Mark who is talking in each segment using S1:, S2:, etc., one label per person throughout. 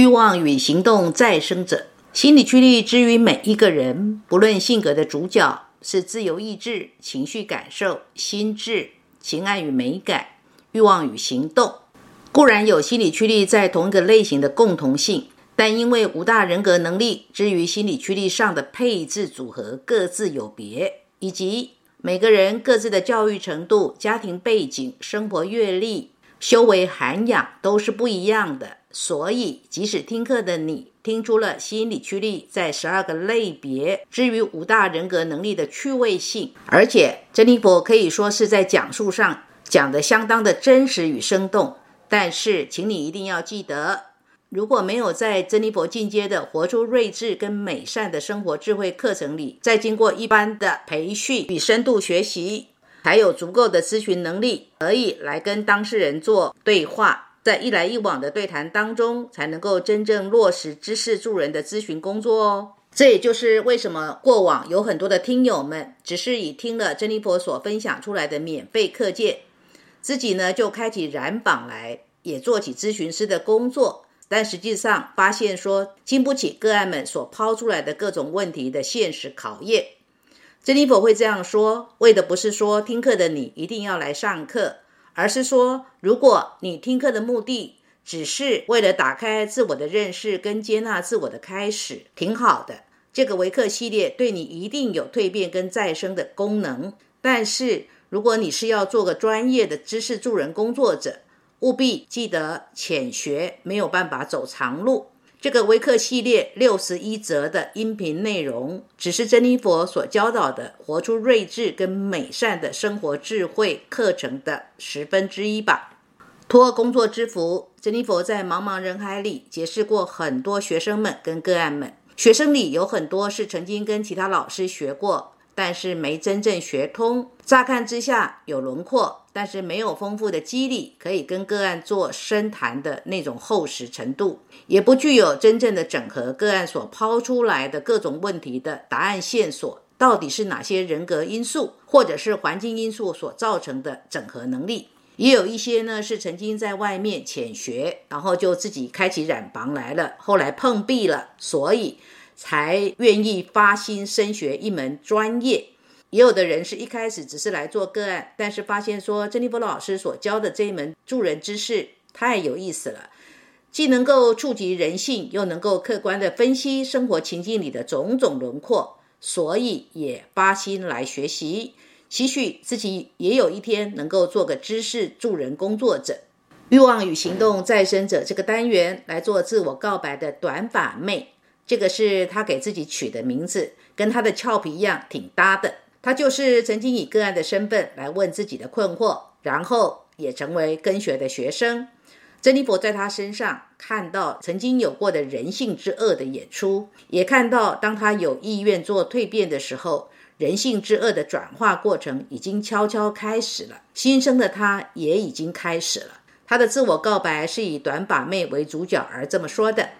S1: 欲望与行动再生者，心理驱力之于每一个人，不论性格的主角是自由意志、情绪感受、心智、情爱与美感、欲望与行动。固然有心理驱力在同一个类型的共同性，但因为五大人格能力之于心理驱力上的配置组合各自有别，以及每个人各自的教育程度、家庭背景、生活阅历、修为涵养都是不一样的。所以，即使听课的你听出了心理驱力在十二个类别之于五大人格能力的趣味性，而且珍妮佛可以说是在讲述上讲得相当的真实与生动。但是，请你一定要记得，如果没有在珍妮佛进阶的活出睿智跟美善的生活智慧课程里，再经过一般的培训与深度学习，还有足够的咨询能力，可以来跟当事人做对话。在一来一往的对谈当中，才能够真正落实知识助人的咨询工作哦。这也就是为什么过往有很多的听友们，只是以听了珍妮佛所分享出来的免费课件，自己呢就开启染榜来，也做起咨询师的工作，但实际上发现说经不起个案们所抛出来的各种问题的现实考验。珍妮佛会这样说，为的不是说听课的你一定要来上课。而是说，如果你听课的目的只是为了打开自我的认识跟接纳自我的开始，挺好的。这个维克系列对你一定有蜕变跟再生的功能。但是，如果你是要做个专业的知识助人工作者，务必记得浅学没有办法走长路。这个微课系列六十一则的音频内容，只是珍妮佛所教导的活出睿智跟美善的生活智慧课程的十分之一吧。托工作之福，珍妮佛在茫茫人海里结识过很多学生们跟个案们。学生里有很多是曾经跟其他老师学过。但是没真正学通，乍看之下有轮廓，但是没有丰富的激励，可以跟个案做深谈的那种厚实程度，也不具有真正的整合个案所抛出来的各种问题的答案线索，到底是哪些人格因素或者是环境因素所造成的整合能力？也有一些呢是曾经在外面浅学，然后就自己开启染房来了，后来碰壁了，所以。才愿意发心深学一门专业，也有的人是一开始只是来做个案，但是发现说珍妮佛老师所教的这一门助人知识太有意思了，既能够触及人性，又能够客观的分析生活情境里的种种轮廓，所以也发心来学习，期许自己也有一天能够做个知识助人工作者。欲望与行动再生者这个单元来做自我告白的短发妹。这个是他给自己取的名字，跟他的俏皮一样，挺搭的。他就是曾经以个案的身份来问自己的困惑，然后也成为跟学的学生。珍妮佛在他身上看到曾经有过的人性之恶的演出，也看到当他有意愿做蜕变的时候，人性之恶的转化过程已经悄悄开始了。新生的他也已经开始了。他的自我告白是以短把妹为主角而这么说的。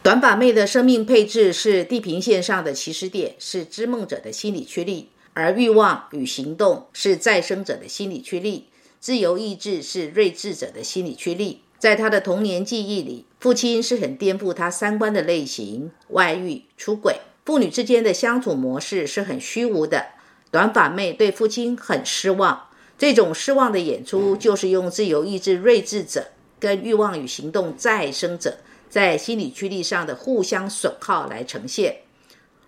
S1: 短把妹的生命配置是地平线上的起始点，是织梦者的心理驱力；而欲望与行动是再生者的心理驱力，自由意志是睿智者的心理驱力。在他的童年记忆里，父亲是很颠覆他三观的类型，外遇、出轨，父女之间的相处模式是很虚无的。短发妹对父亲很失望，这种失望的演出就是用自由意志睿智者跟欲望与行动再生者。在心理驱力上的互相损耗来呈现，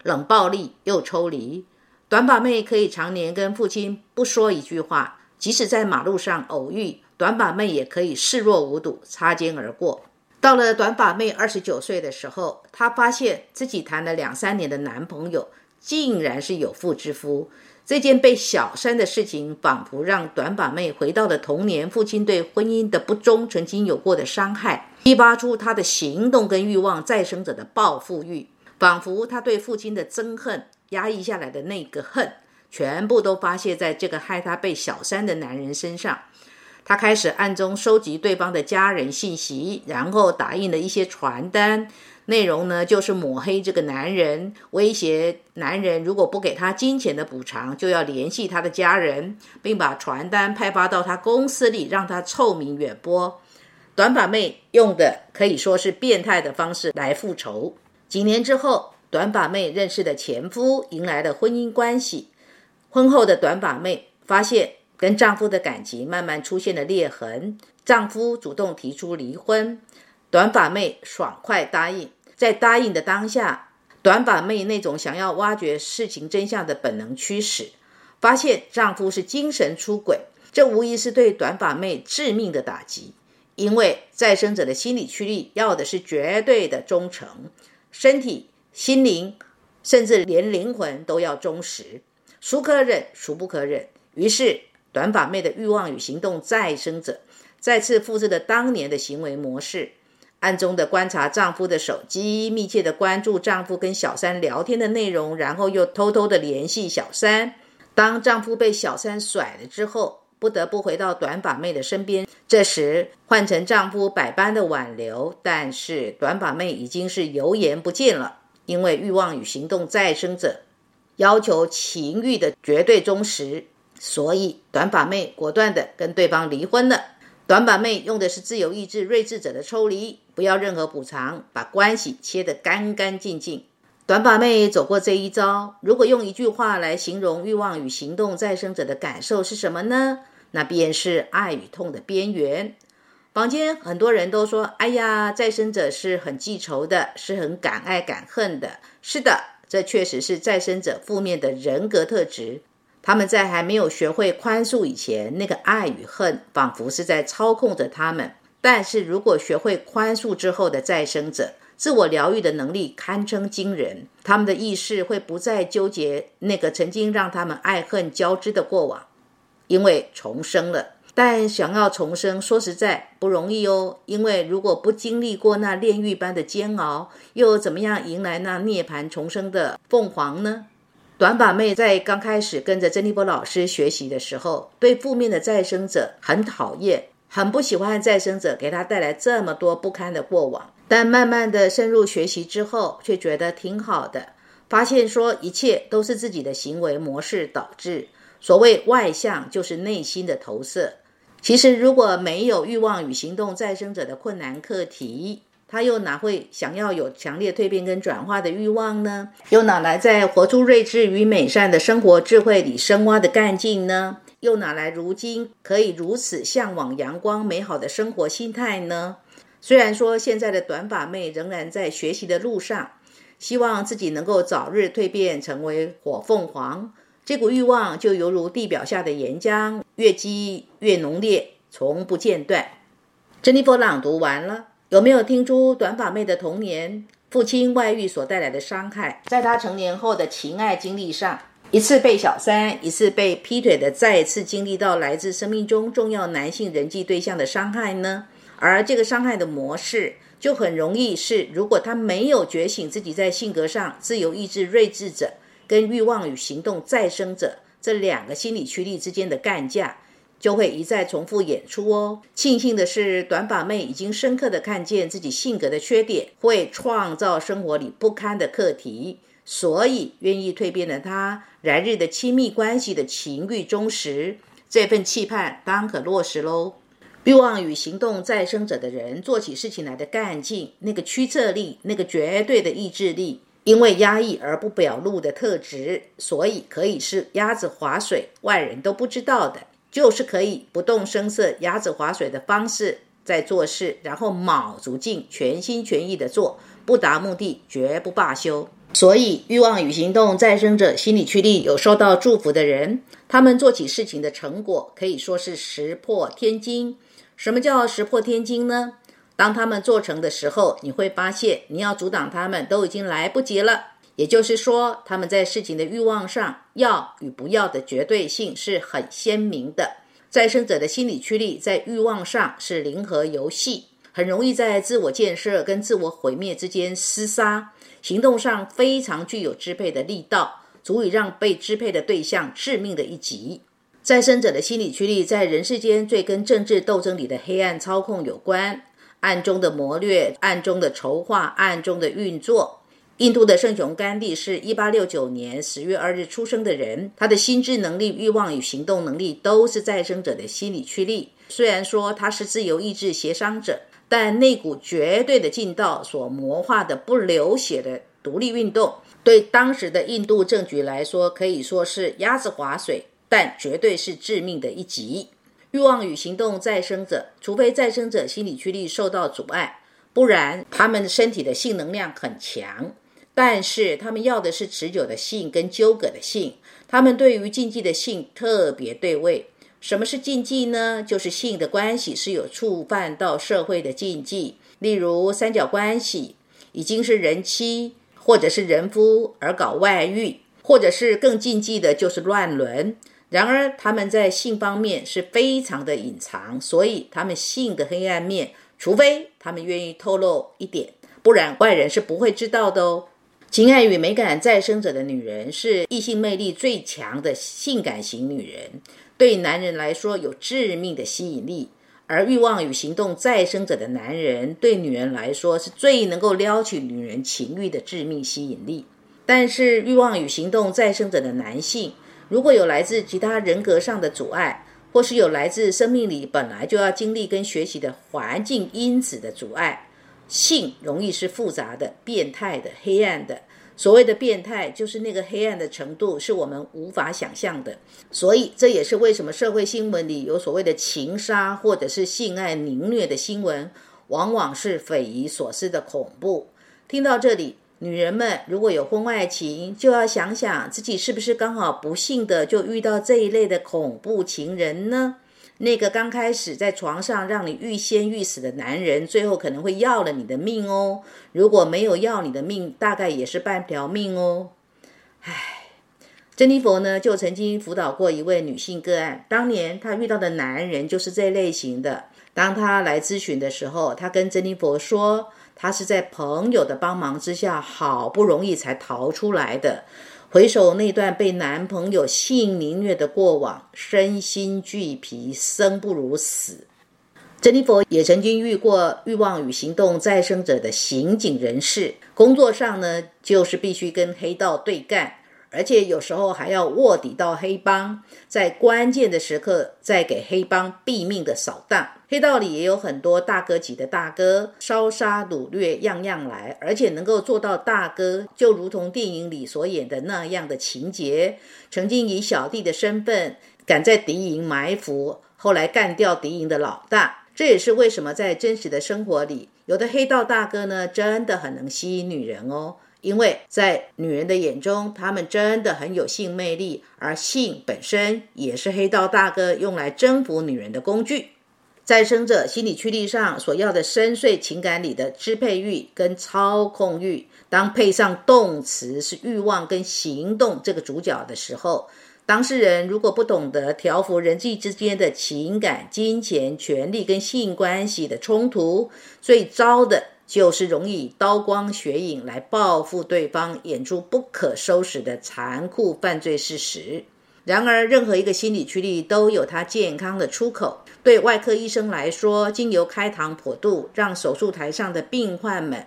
S1: 冷暴力又抽离。短把妹可以常年跟父亲不说一句话，即使在马路上偶遇，短把妹也可以视若无睹，擦肩而过。到了短把妹二十九岁的时候，她发现自己谈了两三年的男朋友，竟然是有妇之夫。这件被小三的事情，仿佛让短发妹回到了童年父亲对婚姻的不忠曾经有过的伤害，激发出她的行动跟欲望再生者的报复欲，仿佛她对父亲的憎恨压抑下来的那个恨，全部都发泄在这个害她被小三的男人身上。她开始暗中收集对方的家人信息，然后打印了一些传单。内容呢，就是抹黑这个男人，威胁男人如果不给他金钱的补偿，就要联系他的家人，并把传单派发到他公司里，让他臭名远播。短发妹用的可以说是变态的方式来复仇。几年之后，短发妹认识的前夫迎来了婚姻关系。婚后的短发妹发现跟丈夫的感情慢慢出现了裂痕，丈夫主动提出离婚，短发妹爽快答应。在答应的当下，短发妹那种想要挖掘事情真相的本能驱使，发现丈夫是精神出轨，这无疑是对短发妹致命的打击。因为再生者的心理驱力要的是绝对的忠诚，身体、心灵，甚至连灵魂都要忠实，孰可忍，孰不可忍。于是，短发妹的欲望与行动再生者再次复制了当年的行为模式，暗中的观察丈夫的手机，密切的关注丈夫跟小三聊天的内容，然后又偷偷的联系小三。当丈夫被小三甩了之后，不得不回到短发妹的身边。这时换成丈夫百般的挽留，但是短发妹已经是油盐不进了。因为欲望与行动再生者要求情欲的绝对忠实，所以短发妹果断的跟对方离婚了。短发妹用的是自由意志睿智者的抽离，不要任何补偿，把关系切得干干净净。短发妹走过这一招，如果用一句话来形容欲望与行动再生者的感受是什么呢？那便是爱与痛的边缘。坊间很多人都说：“哎呀，再生者是很记仇的，是很敢爱敢恨的。”是的，这确实是再生者负面的人格特质。他们在还没有学会宽恕以前，那个爱与恨仿佛是在操控着他们。但是如果学会宽恕之后的再生者，自我疗愈的能力堪称惊人。他们的意识会不再纠结那个曾经让他们爱恨交织的过往。因为重生了，但想要重生，说实在不容易哦。因为如果不经历过那炼狱般的煎熬，又怎么样迎来那涅槃重生的凤凰呢？短发妹在刚开始跟着珍妮波老师学习的时候，对负面的再生者很讨厌，很不喜欢再生者给她带来这么多不堪的过往。但慢慢的深入学习之后，却觉得挺好的，发现说一切都是自己的行为模式导致。所谓外向，就是内心的投射。其实，如果没有欲望与行动再生者的困难课题，他又哪会想要有强烈蜕变跟转化的欲望呢？又哪来在活出睿智与美善的生活智慧里深挖的干劲呢？又哪来如今可以如此向往阳光美好的生活心态呢？虽然说现在的短发妹仍然在学习的路上，希望自己能够早日蜕变成为火凤凰。这股欲望就犹如地表下的岩浆，越积越浓烈，从不间断。珍妮佛朗读完了，有没有听出短发妹的童年父亲外遇所带来的伤害，在她成年后的情爱经历上，一次被小三，一次被劈腿的，再一次经历到来自生命中重要男性人际对象的伤害呢？而这个伤害的模式，就很容易是，如果他没有觉醒自己在性格上自由意志睿智者。跟欲望与行动再生者这两个心理驱力之间的干架，就会一再重复演出哦。庆幸的是，短发妹已经深刻的看见自己性格的缺点，会创造生活里不堪的课题，所以愿意蜕变的她，来日的亲密关系的情欲忠实，这份期盼当可落实喽。欲望与行动再生者的人，做起事情来的干劲，那个驱策力，那个绝对的意志力。因为压抑而不表露的特质，所以可以是鸭子划水，外人都不知道的，就是可以不动声色鸭子划水的方式在做事，然后卯足劲，全心全意的做，不达目的绝不罢休。所以，欲望与行动再生者心理驱力有受到祝福的人，他们做起事情的成果可以说是石破天惊。什么叫石破天惊呢？当他们做成的时候，你会发现你要阻挡他们都已经来不及了。也就是说，他们在事情的欲望上要与不要的绝对性是很鲜明的。再生者的心理驱力在欲望上是零和游戏，很容易在自我建设跟自我毁灭之间厮杀。行动上非常具有支配的力道，足以让被支配的对象致命的一击。再生者的心理驱力在人世间最跟政治斗争里的黑暗操控有关。暗中的谋略，暗中的筹划，暗中的运作。印度的圣雄甘地是一八六九年十月二日出生的人，他的心智能力、欲望与行动能力都是再生者的心理驱力。虽然说他是自由意志协商者，但那股绝对的劲道所魔化的不流血的独立运动，对当时的印度政局来说，可以说是鸭子划水，但绝对是致命的一击。欲望与行动再生者，除非再生者心理驱力受到阻碍，不然他们身体的性能量很强。但是他们要的是持久的性跟纠葛的性，他们对于禁忌的性特别对位。什么是禁忌呢？就是性的关系是有触犯到社会的禁忌，例如三角关系，已经是人妻或者是人夫而搞外遇，或者是更禁忌的就是乱伦。然而他们在性方面是非常的隐藏，所以他们性的黑暗面，除非他们愿意透露一点，不然外人是不会知道的哦。情爱与美感再生者的女人是异性魅力最强的性感型女人，对男人来说有致命的吸引力；而欲望与行动再生者的男人对女人来说是最能够撩起女人情欲的致命吸引力。但是，欲望与行动再生者的男性如果有来自其他人格上的阻碍，或是有来自生命里本来就要经历跟学习的环境因子的阻碍。性容易是复杂的、变态的、黑暗的。所谓的变态，就是那个黑暗的程度是我们无法想象的。所以，这也是为什么社会新闻里有所谓的情杀或者是性爱凌虐的新闻，往往是匪夷所思的恐怖。听到这里，女人们如果有婚外情，就要想想自己是不是刚好不幸的就遇到这一类的恐怖情人呢？那个刚开始在床上让你欲仙欲死的男人，最后可能会要了你的命哦。如果没有要你的命，大概也是半条命哦。唉，珍妮佛呢，就曾经辅导过一位女性个案，当年她遇到的男人就是这类型的。当她来咨询的时候，她跟珍妮佛说，她是在朋友的帮忙之下，好不容易才逃出来的。回首那段被男朋友性凌虐的过往，身心俱疲，生不如死。珍妮佛也曾经遇过欲望与行动再生者的刑警人士，工作上呢，就是必须跟黑道对干。而且有时候还要卧底到黑帮，在关键的时刻再给黑帮毙命的扫荡。黑道里也有很多大哥级的大哥，烧杀掳掠样样来，而且能够做到大哥，就如同电影里所演的那样的情节。曾经以小弟的身份敢在敌营埋伏，后来干掉敌营的老大。这也是为什么在真实的生活里，有的黑道大哥呢，真的很能吸引女人哦。因为在女人的眼中，他们真的很有性魅力，而性本身也是黑道大哥用来征服女人的工具。再生者心理驱力上所要的深邃情感里的支配欲跟操控欲，当配上动词是欲望跟行动这个主角的时候，当事人如果不懂得调服人际之间的情感、金钱、权力跟性关系的冲突，最糟的。就是容易刀光血影来报复对方，演出不可收拾的残酷犯罪事实。然而，任何一个心理驱力都有它健康的出口。对外科医生来说，经由开膛破肚，让手术台上的病患们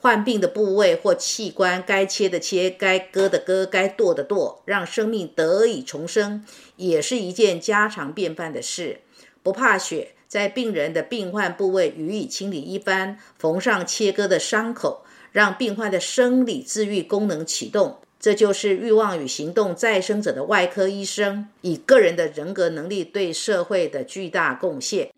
S1: 患病的部位或器官该切的切，该割的割，该剁的剁，让生命得以重生，也是一件家常便饭的事。不怕血。在病人的病患部位予以清理一番，缝上切割的伤口，让病患的生理治愈功能启动。这就是欲望与行动再生者的外科医生以个人的人格能力对社会的巨大贡献。